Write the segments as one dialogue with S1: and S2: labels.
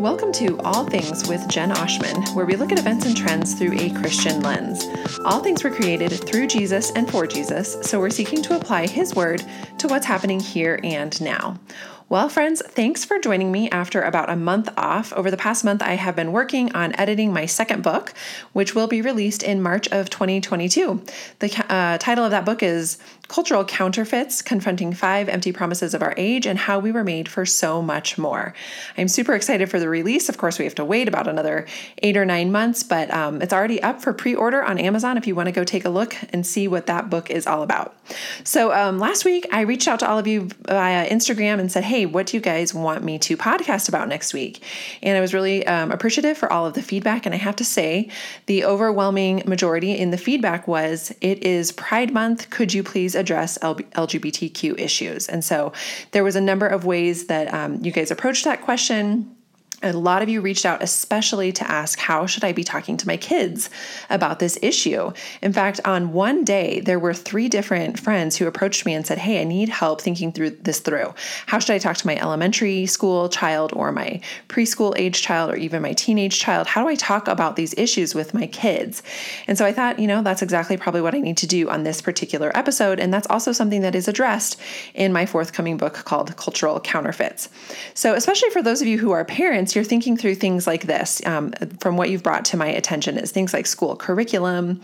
S1: Welcome to All Things with Jen Oshman, where we look at events and trends through a Christian lens. All things were created through Jesus and for Jesus, so we're seeking to apply His word to what's happening here and now. Well, friends, thanks for joining me after about a month off. Over the past month, I have been working on editing my second book, which will be released in March of 2022. The uh, title of that book is Cultural Counterfeits Confronting Five Empty Promises of Our Age and How We Were Made for So Much More. I'm super excited for the release. Of course, we have to wait about another eight or nine months, but um, it's already up for pre order on Amazon if you want to go take a look and see what that book is all about. So, um, last week, I reached out to all of you via Instagram and said, Hey, what do you guys want me to podcast about next week? And I was really um, appreciative for all of the feedback. And I have to say, the overwhelming majority in the feedback was, It is Pride Month. Could you please address LGBTQ issues. And so there was a number of ways that um, you guys approached that question a lot of you reached out especially to ask how should i be talking to my kids about this issue? In fact on one day there were three different friends who approached me and said hey i need help thinking through this through. How should i talk to my elementary school child or my preschool age child or even my teenage child? How do i talk about these issues with my kids? And so i thought you know that's exactly probably what i need to do on this particular episode and that's also something that is addressed in my forthcoming book called cultural counterfeits. So especially for those of you who are parents you're thinking through things like this um, from what you've brought to my attention is things like school curriculum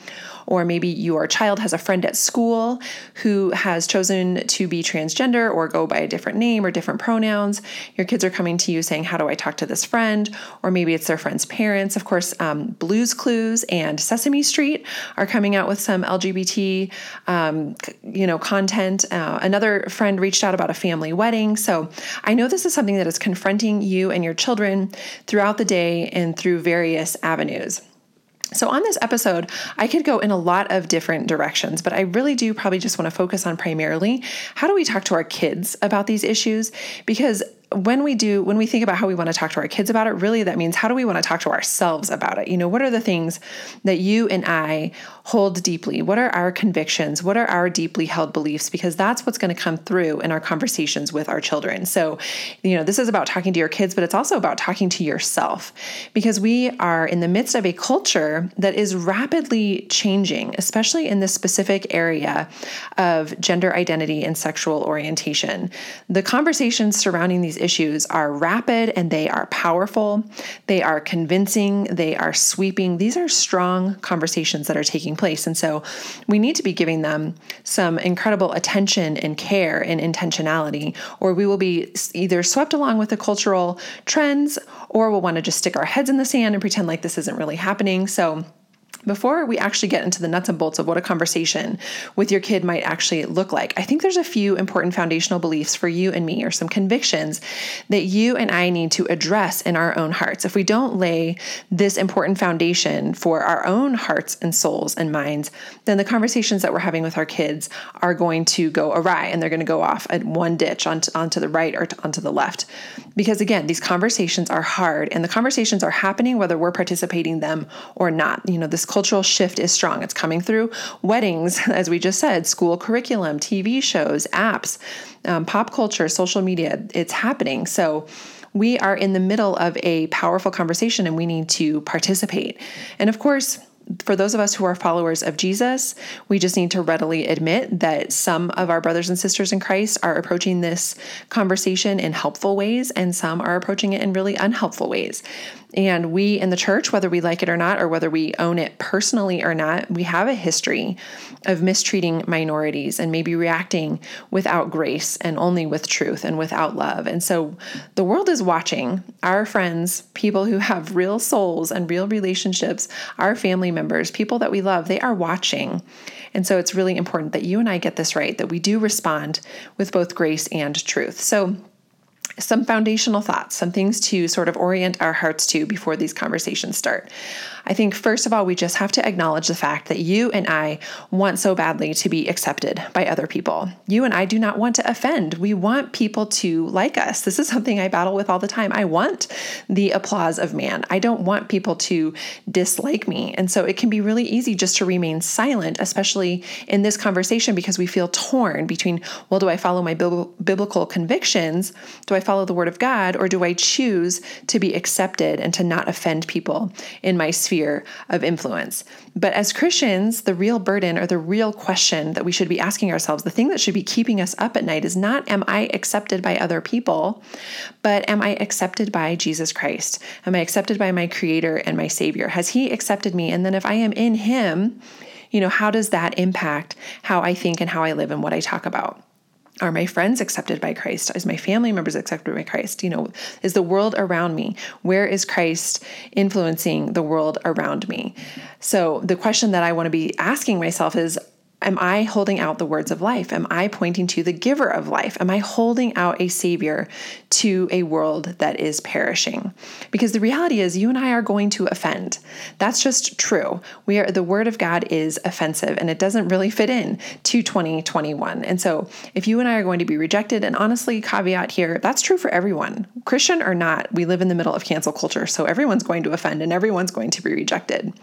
S1: or maybe your child has a friend at school who has chosen to be transgender or go by a different name or different pronouns. Your kids are coming to you saying, How do I talk to this friend? Or maybe it's their friend's parents. Of course, um, Blues Clues and Sesame Street are coming out with some LGBT, um, you know, content. Uh, another friend reached out about a family wedding. So I know this is something that is confronting you and your children throughout the day and through various avenues. So, on this episode, I could go in a lot of different directions, but I really do probably just want to focus on primarily how do we talk to our kids about these issues? Because when we do when we think about how we want to talk to our kids about it really that means how do we want to talk to ourselves about it? You know what are the things that you and i hold deeply? What are our convictions? What are our deeply held beliefs? Because that's what's going to come through in our conversations with our children. So you know this is about talking to your kids but it's also about talking to yourself. Because we are in the midst of a culture that is rapidly changing especially in this specific area of gender identity and sexual orientation. The conversations surrounding these these issues are rapid and they are powerful. They are convincing. They are sweeping. These are strong conversations that are taking place. And so we need to be giving them some incredible attention and care and intentionality, or we will be either swept along with the cultural trends or we'll want to just stick our heads in the sand and pretend like this isn't really happening. So before we actually get into the nuts and bolts of what a conversation with your kid might actually look like, I think there's a few important foundational beliefs for you and me, or some convictions that you and I need to address in our own hearts. If we don't lay this important foundation for our own hearts and souls and minds, then the conversations that we're having with our kids are going to go awry and they're going to go off at one ditch onto, onto the right or onto the left. Because again, these conversations are hard and the conversations are happening whether we're participating them or not. You know, this cultural shift is strong. It's coming through weddings, as we just said, school curriculum, TV shows, apps, um, pop culture, social media. It's happening. So, we are in the middle of a powerful conversation and we need to participate. And of course, for those of us who are followers of Jesus, we just need to readily admit that some of our brothers and sisters in Christ are approaching this conversation in helpful ways, and some are approaching it in really unhelpful ways. And we in the church, whether we like it or not, or whether we own it personally or not, we have a history of mistreating minorities and maybe reacting without grace and only with truth and without love. And so the world is watching our friends, people who have real souls and real relationships, our family members, people that we love, they are watching. And so it's really important that you and I get this right, that we do respond with both grace and truth. So some foundational thoughts, some things to sort of orient our hearts to before these conversations start. I think, first of all, we just have to acknowledge the fact that you and I want so badly to be accepted by other people. You and I do not want to offend. We want people to like us. This is something I battle with all the time. I want the applause of man. I don't want people to dislike me. And so it can be really easy just to remain silent, especially in this conversation, because we feel torn between, well, do I follow my biblical convictions? Do I follow the word of God? Or do I choose to be accepted and to not offend people in my sphere of influence? But as Christians, the real burden or the real question that we should be asking ourselves, the thing that should be keeping us up at night is not, am I accepted by other people, but am I accepted by Jesus Christ? Am I accepted by my Creator and my Savior? Has He accepted me? And then if I am in Him, you know, how does that impact how I think and how I live and what I talk about? Are my friends accepted by Christ? Is my family members accepted by Christ? You know, is the world around me? Where is Christ influencing the world around me? So, the question that I want to be asking myself is Am I holding out the words of life? Am I pointing to the giver of life? Am I holding out a savior to a world that is perishing? Because the reality is you and I are going to offend. That's just true. We are the word of God is offensive and it doesn't really fit in to 2021. And so if you and I are going to be rejected, and honestly, caveat here, that's true for everyone. Christian or not, we live in the middle of cancel culture. So everyone's going to offend and everyone's going to be rejected.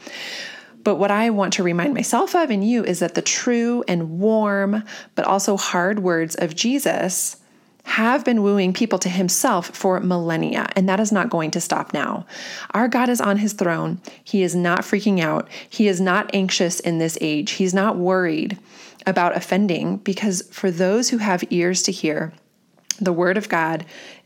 S1: But what I want to remind myself of and you is that the true and warm, but also hard words of Jesus have been wooing people to himself for millennia, and that is not going to stop now. Our God is on his throne. He is not freaking out. He is not anxious in this age. He's not worried about offending because for those who have ears to hear, the word of God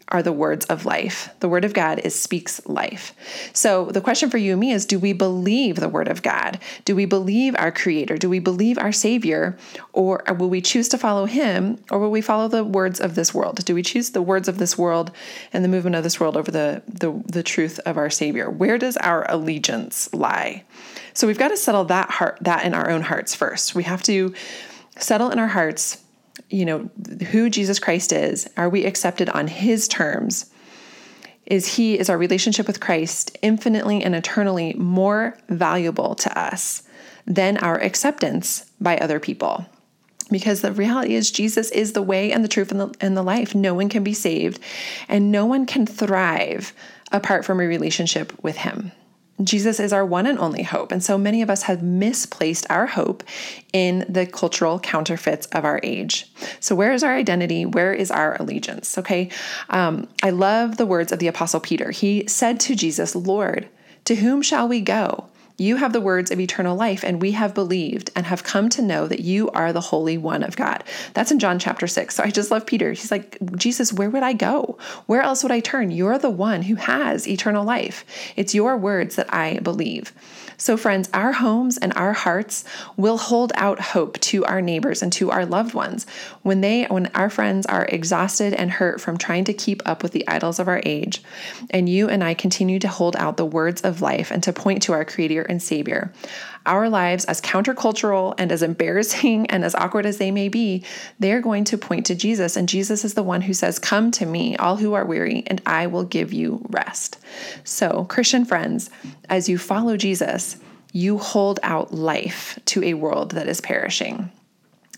S1: are the words of life. The word of God is speaks life. So the question for you and me is do we believe the word of God? Do we believe our creator? Do we believe our savior or will we choose to follow him or will we follow the words of this world? Do we choose the words of this world and the movement of this world over the the, the truth of our savior? Where does our allegiance lie? So we've got to settle that heart that in our own hearts first. We have to settle in our hearts you know, who Jesus Christ is? Are we accepted on his terms? Is he, is our relationship with Christ infinitely and eternally more valuable to us than our acceptance by other people? Because the reality is, Jesus is the way and the truth and the, and the life. No one can be saved, and no one can thrive apart from a relationship with him. Jesus is our one and only hope. And so many of us have misplaced our hope in the cultural counterfeits of our age. So, where is our identity? Where is our allegiance? Okay. Um, I love the words of the Apostle Peter. He said to Jesus, Lord, to whom shall we go? You have the words of eternal life, and we have believed and have come to know that you are the Holy One of God. That's in John chapter 6. So I just love Peter. He's like, Jesus, where would I go? Where else would I turn? You're the one who has eternal life. It's your words that I believe. So, friends, our homes and our hearts will hold out hope to our neighbors and to our loved ones when they when our friends are exhausted and hurt from trying to keep up with the idols of our age, and you and I continue to hold out the words of life and to point to our creator and savior. Our lives, as countercultural and as embarrassing and as awkward as they may be, they're going to point to Jesus. And Jesus is the one who says, Come to me, all who are weary, and I will give you rest. So, Christian friends, as you follow Jesus, you hold out life to a world that is perishing.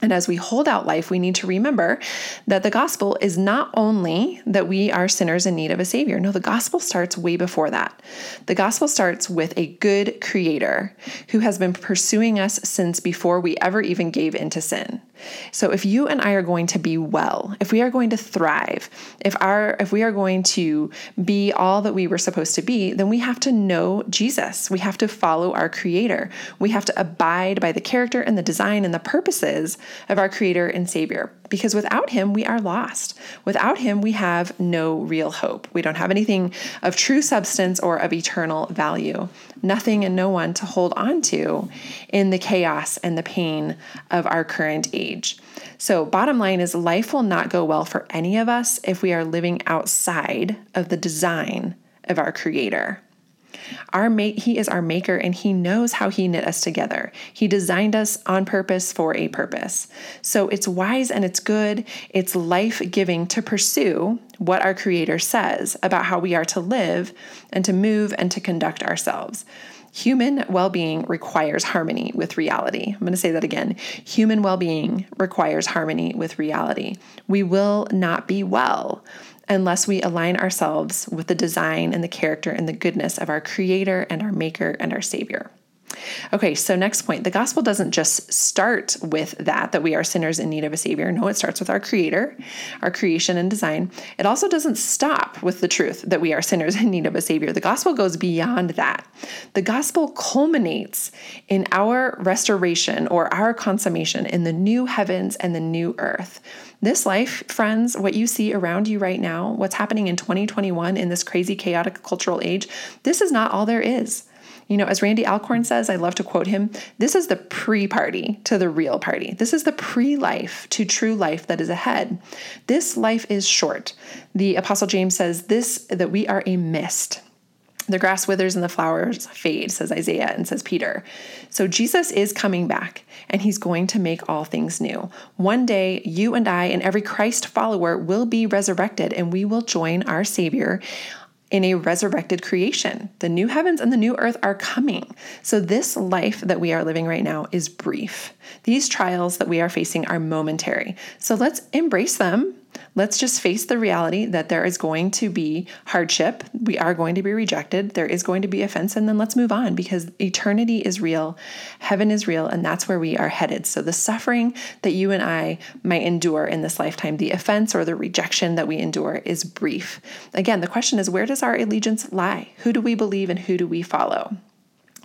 S1: And as we hold out life, we need to remember that the gospel is not only that we are sinners in need of a savior. No, the gospel starts way before that. The gospel starts with a good creator who has been pursuing us since before we ever even gave into sin. So if you and I are going to be well, if we are going to thrive, if our if we are going to be all that we were supposed to be, then we have to know Jesus. We have to follow our creator. We have to abide by the character and the design and the purposes of our creator and savior because without him we are lost. Without him we have no real hope. We don't have anything of true substance or of eternal value. Nothing and no one to hold on to in the chaos and the pain of our current age. So, bottom line is life will not go well for any of us if we are living outside of the design of our Creator. Our mate, he is our maker and he knows how he knit us together. He designed us on purpose for a purpose. So it's wise and it's good, it's life giving to pursue what our creator says about how we are to live and to move and to conduct ourselves. Human well being requires harmony with reality. I'm going to say that again. Human well being requires harmony with reality. We will not be well unless we align ourselves with the design and the character and the goodness of our Creator and our Maker and our Savior. Okay, so next point. The gospel doesn't just start with that, that we are sinners in need of a savior. No, it starts with our creator, our creation and design. It also doesn't stop with the truth that we are sinners in need of a savior. The gospel goes beyond that. The gospel culminates in our restoration or our consummation in the new heavens and the new earth. This life, friends, what you see around you right now, what's happening in 2021 in this crazy, chaotic cultural age, this is not all there is. You know, as Randy Alcorn says, I love to quote him this is the pre party to the real party. This is the pre life to true life that is ahead. This life is short. The Apostle James says this that we are a mist. The grass withers and the flowers fade, says Isaiah and says Peter. So Jesus is coming back and he's going to make all things new. One day, you and I and every Christ follower will be resurrected and we will join our Savior in a resurrected creation. The new heavens and the new earth are coming. So, this life that we are living right now is brief. These trials that we are facing are momentary. So, let's embrace them let's just face the reality that there is going to be hardship. We are going to be rejected. There is going to be offense, and then let's move on because eternity is real, heaven is real, and that's where we are headed. So, the suffering that you and I might endure in this lifetime, the offense or the rejection that we endure, is brief. Again, the question is where does our allegiance lie? Who do we believe and who do we follow?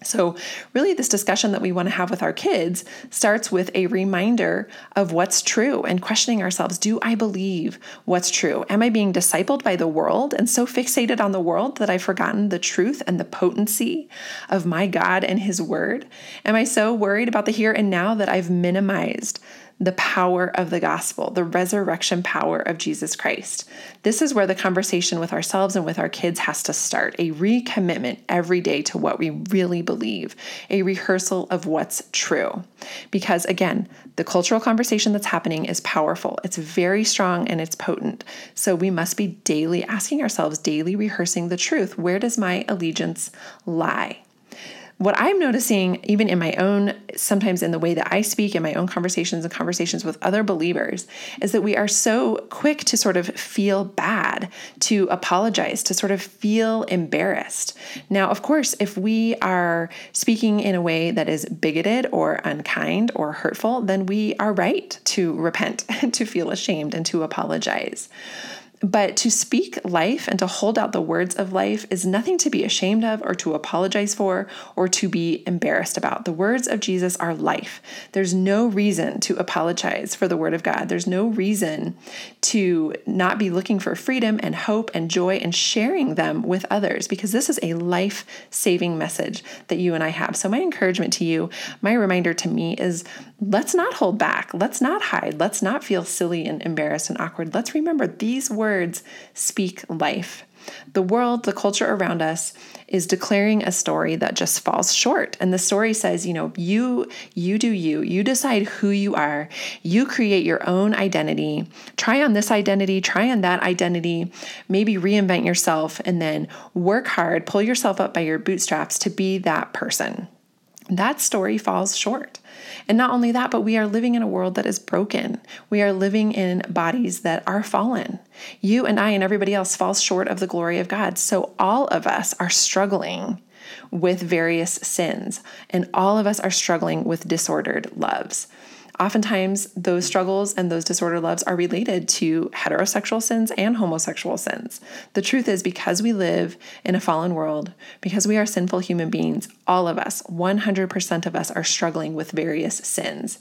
S1: So, really, this discussion that we want to have with our kids starts with a reminder of what's true and questioning ourselves Do I believe what's true? Am I being discipled by the world and so fixated on the world that I've forgotten the truth and the potency of my God and His Word? Am I so worried about the here and now that I've minimized the power of the gospel, the resurrection power of Jesus Christ. This is where the conversation with ourselves and with our kids has to start a recommitment every day to what we really believe, a rehearsal of what's true. Because again, the cultural conversation that's happening is powerful, it's very strong, and it's potent. So we must be daily asking ourselves, daily rehearsing the truth. Where does my allegiance lie? What I'm noticing, even in my own, sometimes in the way that I speak in my own conversations and conversations with other believers, is that we are so quick to sort of feel bad, to apologize, to sort of feel embarrassed. Now, of course, if we are speaking in a way that is bigoted or unkind or hurtful, then we are right to repent and to feel ashamed and to apologize. But to speak life and to hold out the words of life is nothing to be ashamed of or to apologize for or to be embarrassed about. The words of Jesus are life. There's no reason to apologize for the word of God. There's no reason to not be looking for freedom and hope and joy and sharing them with others because this is a life saving message that you and I have. So, my encouragement to you, my reminder to me is let's not hold back. Let's not hide. Let's not feel silly and embarrassed and awkward. Let's remember these words words speak life. The world, the culture around us is declaring a story that just falls short. And the story says, you know, you you do you. You decide who you are. You create your own identity. Try on this identity, try on that identity, maybe reinvent yourself and then work hard, pull yourself up by your bootstraps to be that person. That story falls short. And not only that, but we are living in a world that is broken. We are living in bodies that are fallen. You and I and everybody else falls short of the glory of God. So all of us are struggling with various sins, and all of us are struggling with disordered loves. Oftentimes, those struggles and those disorder loves are related to heterosexual sins and homosexual sins. The truth is, because we live in a fallen world, because we are sinful human beings, all of us, 100% of us, are struggling with various sins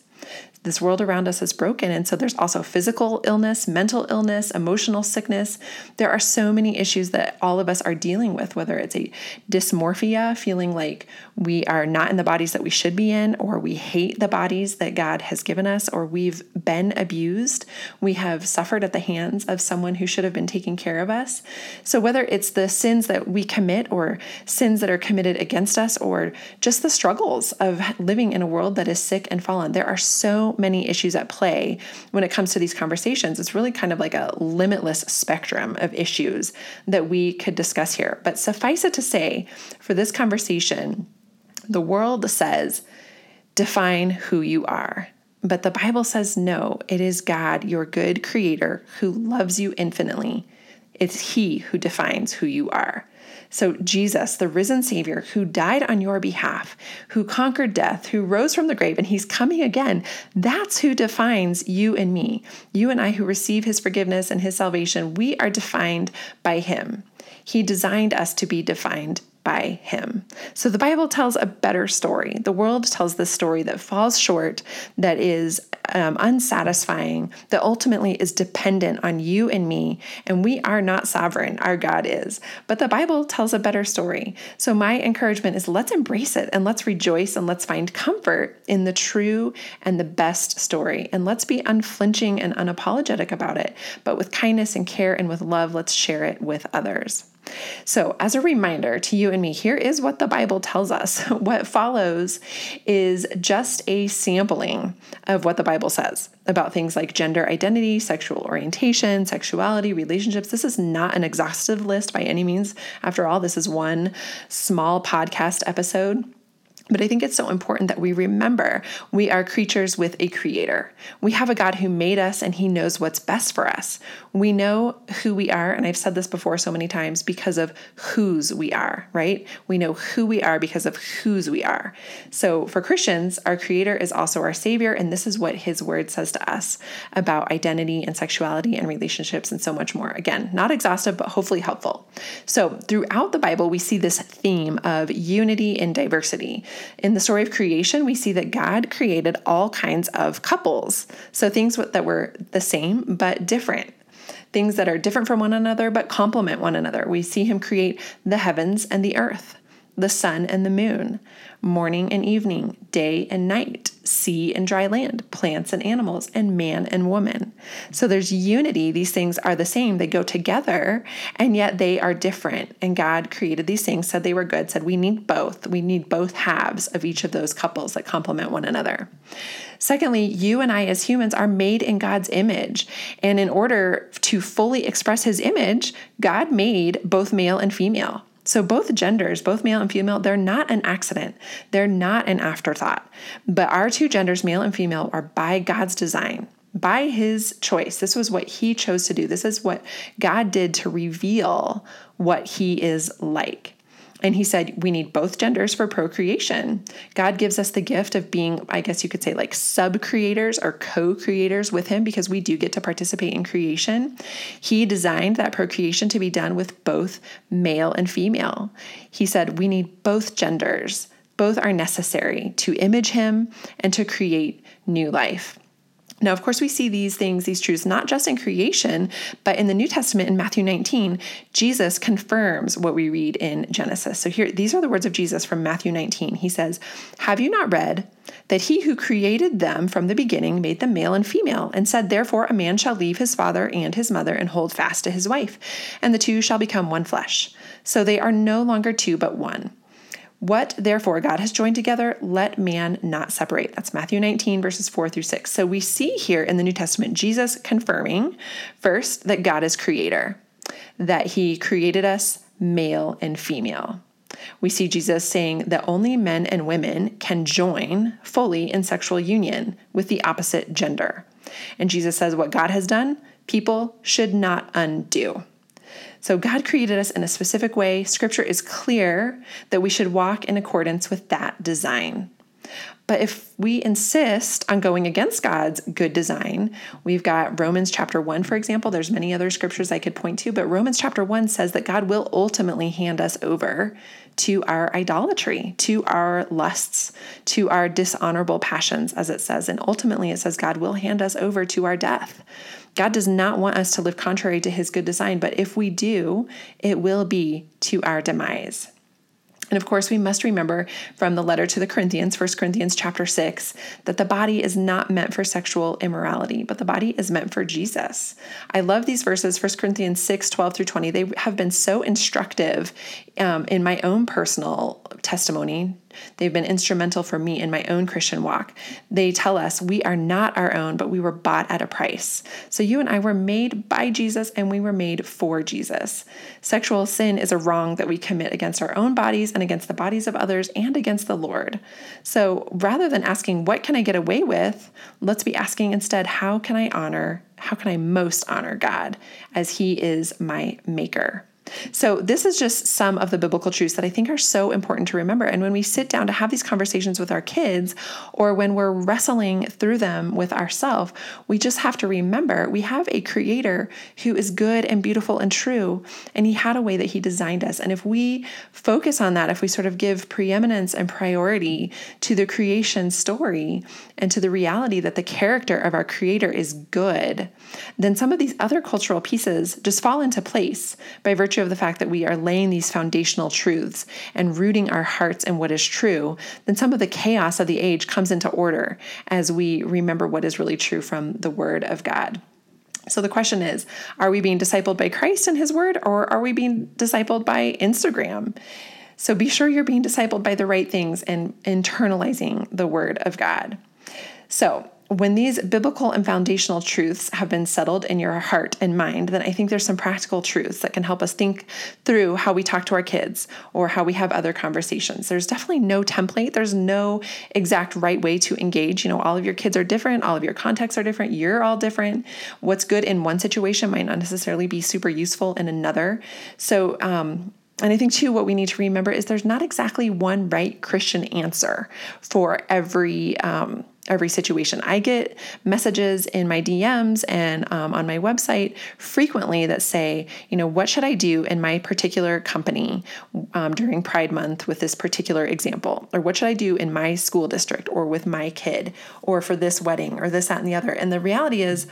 S1: this world around us is broken. And so there's also physical illness, mental illness, emotional sickness. There are so many issues that all of us are dealing with, whether it's a dysmorphia, feeling like we are not in the bodies that we should be in, or we hate the bodies that God has given us, or we've been abused. We have suffered at the hands of someone who should have been taking care of us. So whether it's the sins that we commit or sins that are committed against us, or just the struggles of living in a world that is sick and fallen, there are many issues at play when it comes to these conversations. It's really kind of like a limitless spectrum of issues that we could discuss here. But suffice it to say, for this conversation, The world says, define who you are. But the Bible says, no, it is God, your good creator, who loves you infinitely. It's He who defines who you are. So, Jesus, the risen Savior who died on your behalf, who conquered death, who rose from the grave, and He's coming again, that's who defines you and me. You and I who receive His forgiveness and His salvation, we are defined by Him. He designed us to be defined by him. So the Bible tells a better story. The world tells this story that falls short, that is um, unsatisfying, that ultimately is dependent on you and me. And we are not sovereign, our God is. But the Bible tells a better story. So my encouragement is let's embrace it and let's rejoice and let's find comfort in the true and the best story. And let's be unflinching and unapologetic about it. But with kindness and care and with love, let's share it with others. So, as a reminder to you and me, here is what the Bible tells us. What follows is just a sampling of what the Bible says about things like gender identity, sexual orientation, sexuality, relationships. This is not an exhaustive list by any means. After all, this is one small podcast episode. But I think it's so important that we remember we are creatures with a creator. We have a God who made us and he knows what's best for us. We know who we are, and I've said this before so many times because of whose we are, right? We know who we are because of whose we are. So for Christians, our creator is also our savior, and this is what his word says to us about identity and sexuality and relationships and so much more. Again, not exhaustive, but hopefully helpful. So throughout the Bible, we see this theme of unity and diversity. In the story of creation, we see that God created all kinds of couples. So things that were the same but different. Things that are different from one another but complement one another. We see him create the heavens and the earth, the sun and the moon, morning and evening, day and night, sea and dry land, plants and animals, and man and woman. So there's unity. These things are the same, they go together, and yet they are different. And God created these things, said they were good, said we need both. We need both halves of each of those couples that complement one another. Secondly, you and I as humans are made in God's image. And in order to fully express his image, God made both male and female. So, both genders, both male and female, they're not an accident. They're not an afterthought. But our two genders, male and female, are by God's design, by His choice. This was what He chose to do. This is what God did to reveal what He is like. And he said, we need both genders for procreation. God gives us the gift of being, I guess you could say, like sub creators or co creators with him because we do get to participate in creation. He designed that procreation to be done with both male and female. He said, we need both genders. Both are necessary to image him and to create new life. Now, of course, we see these things, these truths, not just in creation, but in the New Testament in Matthew 19, Jesus confirms what we read in Genesis. So here, these are the words of Jesus from Matthew 19. He says, Have you not read that he who created them from the beginning made them male and female, and said, Therefore, a man shall leave his father and his mother and hold fast to his wife, and the two shall become one flesh. So they are no longer two, but one. What therefore God has joined together, let man not separate. That's Matthew 19, verses 4 through 6. So we see here in the New Testament Jesus confirming first that God is creator, that he created us male and female. We see Jesus saying that only men and women can join fully in sexual union with the opposite gender. And Jesus says what God has done, people should not undo. So God created us in a specific way. Scripture is clear that we should walk in accordance with that design. But if we insist on going against God's good design, we've got Romans chapter 1 for example, there's many other scriptures I could point to, but Romans chapter 1 says that God will ultimately hand us over to our idolatry, to our lusts, to our dishonorable passions as it says, and ultimately it says God will hand us over to our death. God does not want us to live contrary to his good design, but if we do, it will be to our demise. And of course, we must remember from the letter to the Corinthians, 1 Corinthians chapter 6, that the body is not meant for sexual immorality, but the body is meant for Jesus. I love these verses, 1 Corinthians 6, 12 through 20. They have been so instructive um, in my own personal testimony They've been instrumental for me in my own Christian walk. They tell us we are not our own, but we were bought at a price. So you and I were made by Jesus and we were made for Jesus. Sexual sin is a wrong that we commit against our own bodies and against the bodies of others and against the Lord. So rather than asking, what can I get away with? Let's be asking instead, how can I honor, how can I most honor God as He is my maker? So, this is just some of the biblical truths that I think are so important to remember. And when we sit down to have these conversations with our kids, or when we're wrestling through them with ourselves, we just have to remember we have a creator who is good and beautiful and true, and he had a way that he designed us. And if we focus on that, if we sort of give preeminence and priority to the creation story and to the reality that the character of our creator is good, then some of these other cultural pieces just fall into place by virtue of the fact that we are laying these foundational truths and rooting our hearts in what is true, then some of the chaos of the age comes into order as we remember what is really true from the Word of God. So the question is Are we being discipled by Christ and His Word, or are we being discipled by Instagram? So be sure you're being discipled by the right things and internalizing the Word of God. So, when these biblical and foundational truths have been settled in your heart and mind, then I think there's some practical truths that can help us think through how we talk to our kids or how we have other conversations. There's definitely no template, there's no exact right way to engage. You know, all of your kids are different, all of your contexts are different, you're all different. What's good in one situation might not necessarily be super useful in another. So, um, and I think, too, what we need to remember is there's not exactly one right Christian answer for every um, every situation. I get messages in my DMs and um, on my website frequently that say, you know, what should I do in my particular company um, during Pride Month with this particular example? Or what should I do in my school district or with my kid or for this wedding or this, that, and the other? And the reality is,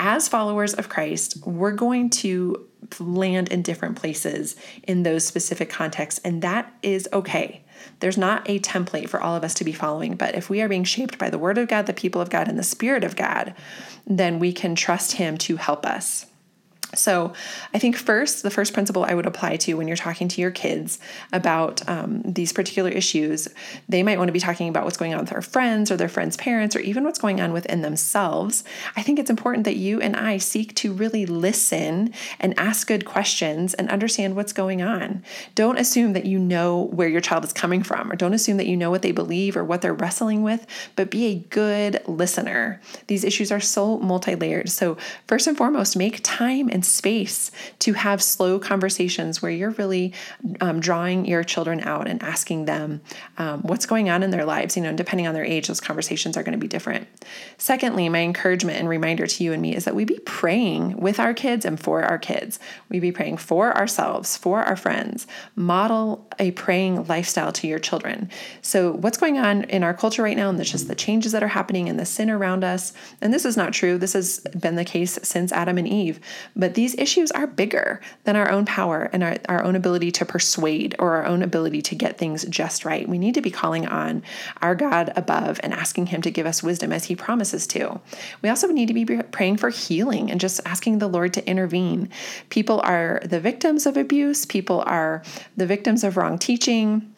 S1: as followers of Christ, we're going to land in different places in those specific contexts, and that is okay. There's not a template for all of us to be following, but if we are being shaped by the Word of God, the people of God, and the Spirit of God, then we can trust Him to help us. So, I think first, the first principle I would apply to when you're talking to your kids about um, these particular issues, they might want to be talking about what's going on with their friends or their friends' parents or even what's going on within themselves. I think it's important that you and I seek to really listen and ask good questions and understand what's going on. Don't assume that you know where your child is coming from or don't assume that you know what they believe or what they're wrestling with, but be a good listener. These issues are so multi layered. So, first and foremost, make time and and space to have slow conversations where you're really um, drawing your children out and asking them um, what's going on in their lives. You know, depending on their age, those conversations are going to be different. Secondly, my encouragement and reminder to you and me is that we be praying with our kids and for our kids. We be praying for ourselves, for our friends. Model a praying lifestyle to your children. So, what's going on in our culture right now, and there's just the changes that are happening and the sin around us, and this is not true. This has been the case since Adam and Eve. But but these issues are bigger than our own power and our, our own ability to persuade or our own ability to get things just right. We need to be calling on our God above and asking Him to give us wisdom as He promises to. We also need to be praying for healing and just asking the Lord to intervene. People are the victims of abuse, people are the victims of wrong teaching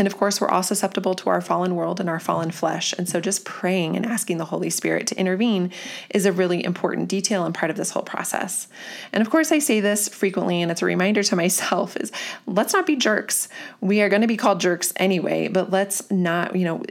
S1: and of course, we're all susceptible to our fallen world and our fallen flesh. And so just praying and asking the Holy Spirit to intervene is a really important detail and part of this whole process. And of course, I say this frequently, and it's a reminder to myself is let's not be jerks. We are going to be called jerks anyway, but let's not, you know,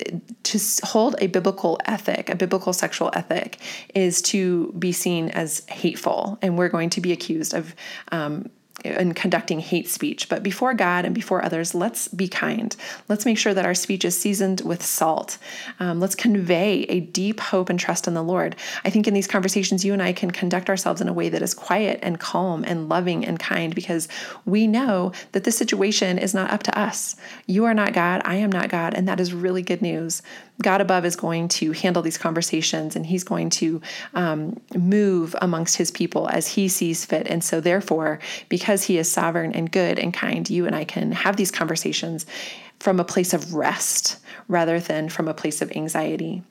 S1: to hold a biblical ethic, a biblical sexual ethic is to be seen as hateful. And we're going to be accused of um, and conducting hate speech. But before God and before others, let's be kind. Let's make sure that our speech is seasoned with salt. Um, let's convey a deep hope and trust in the Lord. I think in these conversations, you and I can conduct ourselves in a way that is quiet and calm and loving and kind because we know that this situation is not up to us. You are not God. I am not God. And that is really good news. God above is going to handle these conversations and he's going to um, move amongst his people as he sees fit. And so, therefore, because he is sovereign and good and kind, you and I can have these conversations from a place of rest rather than from a place of anxiety.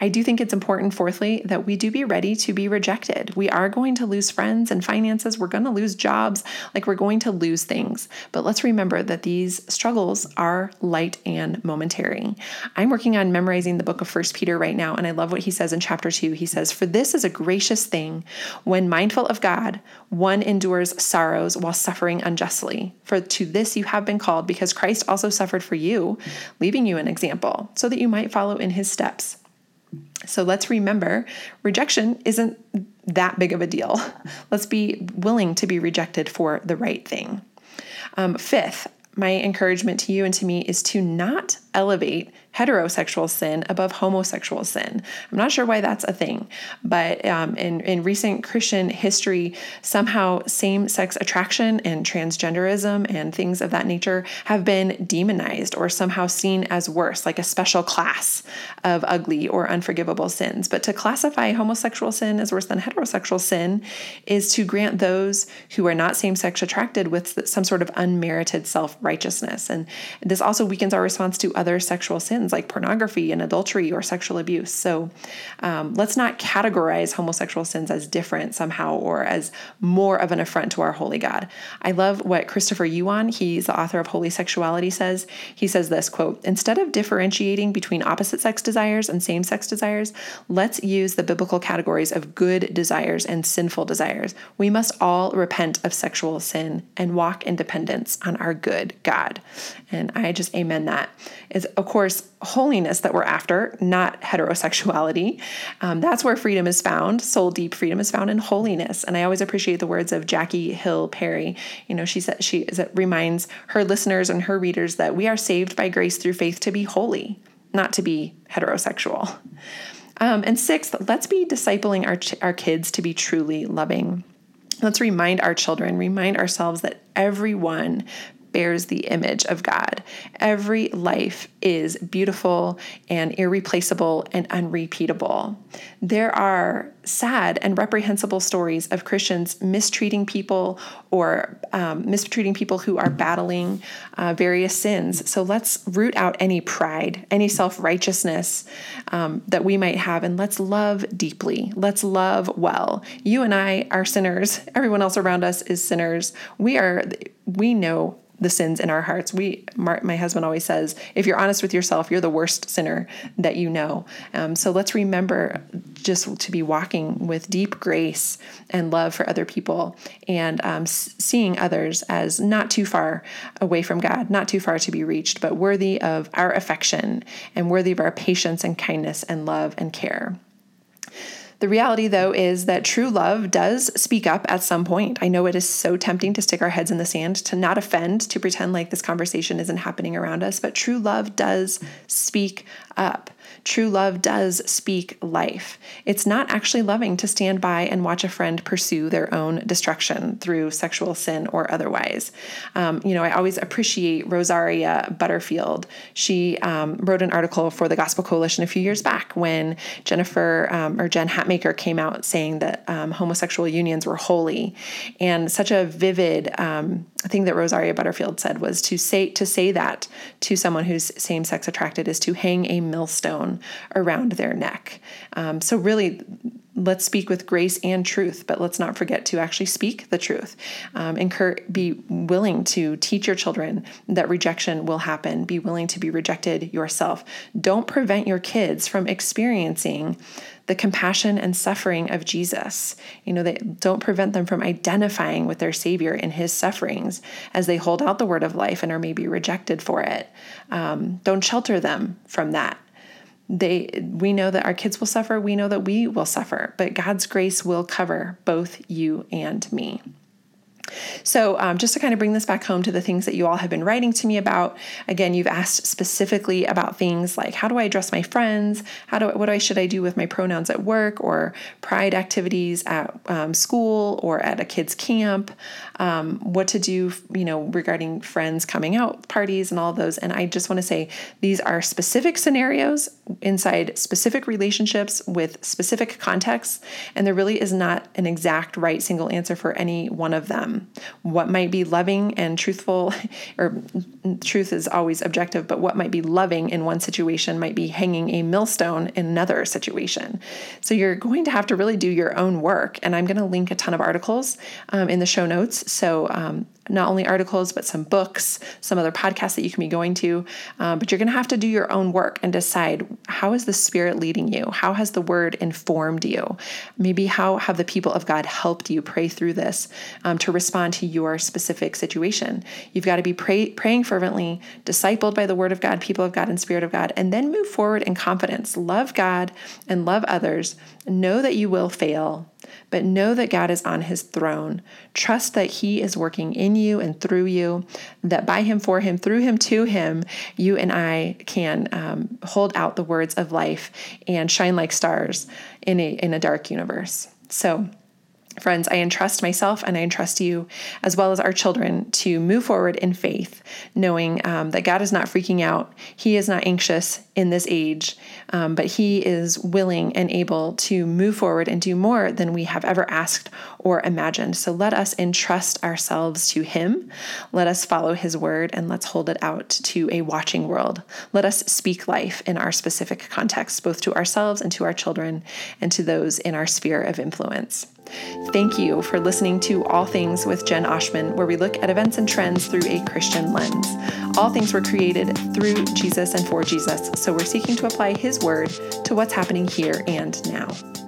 S1: I do think it's important, fourthly, that we do be ready to be rejected. We are going to lose friends and finances. We're going to lose jobs. Like we're going to lose things. But let's remember that these struggles are light and momentary. I'm working on memorizing the book of First Peter right now, and I love what he says in chapter 2. He says, For this is a gracious thing when mindful of God, one endures sorrows while suffering unjustly. For to this you have been called, because Christ also suffered for you, leaving you an example, so that you might follow in his steps. So let's remember rejection isn't that big of a deal. Let's be willing to be rejected for the right thing. Um, fifth, my encouragement to you and to me is to not elevate heterosexual sin above homosexual sin. I'm not sure why that's a thing, but um, in, in recent Christian history, somehow same sex attraction and transgenderism and things of that nature have been demonized or somehow seen as worse, like a special class of ugly or unforgivable sins. But to classify homosexual sin as worse than heterosexual sin is to grant those who are not same sex attracted with some sort of unmerited self righteousness. And this also weakens our response to other sexual sins like pornography and adultery or sexual abuse. So um, let's not categorize homosexual sins as different somehow or as more of an affront to our holy God. I love what Christopher Yuan, he's the author of Holy Sexuality, says. He says this quote, instead of differentiating between opposite sex desires and same sex desires, let's use the biblical categories of good desires and sinful desires. We must all repent of sexual sin and walk in dependence on our good God. And I just amen that. Is of course holiness that we're after, not heterosexuality. Um, that's where freedom is found. Soul deep freedom is found in holiness. And I always appreciate the words of Jackie Hill Perry. You know, she said she reminds her listeners and her readers that we are saved by grace through faith to be holy, not to be heterosexual. Um, and sixth, let's be discipling our, our kids to be truly loving. Let's remind our children, remind ourselves that everyone bears the image of God. Every life is beautiful and irreplaceable and unrepeatable. There are sad and reprehensible stories of Christians mistreating people or um, mistreating people who are battling uh, various sins. So let's root out any pride, any self righteousness um, that we might have, and let's love deeply. Let's love well. You and I are sinners. Everyone else around us is sinners. We are. We know the sins in our hearts. We, my husband always says, if you're honest with yourself, you're the worst sinner that you know. Um, so let's remember just to be walking with deep grace and love for other people and um, seeing others as not too far away from God, not too far to be reached, but worthy of our affection and worthy of our patience and kindness and love and care. The reality, though, is that true love does speak up at some point. I know it is so tempting to stick our heads in the sand, to not offend, to pretend like this conversation isn't happening around us, but true love does speak up. True love does speak life. It's not actually loving to stand by and watch a friend pursue their own destruction through sexual sin or otherwise. Um, you know, I always appreciate Rosaria Butterfield. She um, wrote an article for the Gospel Coalition a few years back when Jennifer um, or Jen Hatmaker came out saying that um, homosexual unions were holy. And such a vivid um, thing that Rosaria Butterfield said was to say to say that to someone who's same sex attracted is to hang a millstone around their neck. Um, so, really, let's speak with grace and truth, but let's not forget to actually speak the truth. Um, incur, be willing to teach your children that rejection will happen. Be willing to be rejected yourself. Don't prevent your kids from experiencing the compassion and suffering of Jesus. You know, they don't prevent them from identifying with their Savior in his sufferings as they hold out the word of life and are maybe rejected for it. Um, don't shelter them from that they we know that our kids will suffer. We know that we will suffer but god's grace will cover both you and me so, um, just to kind of bring this back home to the things that you all have been writing to me about, again, you've asked specifically about things like how do I address my friends? How do what do I should I do with my pronouns at work or pride activities at um, school or at a kid's camp? Um, what to do, you know, regarding friends coming out parties and all those. And I just want to say these are specific scenarios inside specific relationships with specific contexts, and there really is not an exact right single answer for any one of them. What might be loving and truthful, or truth is always objective, but what might be loving in one situation might be hanging a millstone in another situation. So you're going to have to really do your own work. And I'm going to link a ton of articles um, in the show notes. So um, not only articles, but some books, some other podcasts that you can be going to. Um, but you're going to have to do your own work and decide how is the Spirit leading you? How has the Word informed you? Maybe how have the people of God helped you pray through this um, to respond to your specific situation? You've got to be pray, praying fervently, discipled by the Word of God, people of God, and Spirit of God, and then move forward in confidence. Love God and love others. Know that you will fail but know that God is on his throne. Trust that he is working in you and through you, that by him, for him, through him, to him, you and I can um, hold out the words of life and shine like stars in a, in a dark universe. So, Friends, I entrust myself and I entrust you, as well as our children, to move forward in faith, knowing um, that God is not freaking out. He is not anxious in this age, um, but He is willing and able to move forward and do more than we have ever asked or imagined. So let us entrust ourselves to Him. Let us follow His word and let's hold it out to a watching world. Let us speak life in our specific context, both to ourselves and to our children and to those in our sphere of influence. Thank you for listening to All Things with Jen Oshman, where we look at events and trends through a Christian lens. All things were created through Jesus and for Jesus, so we're seeking to apply His word to what's happening here and now.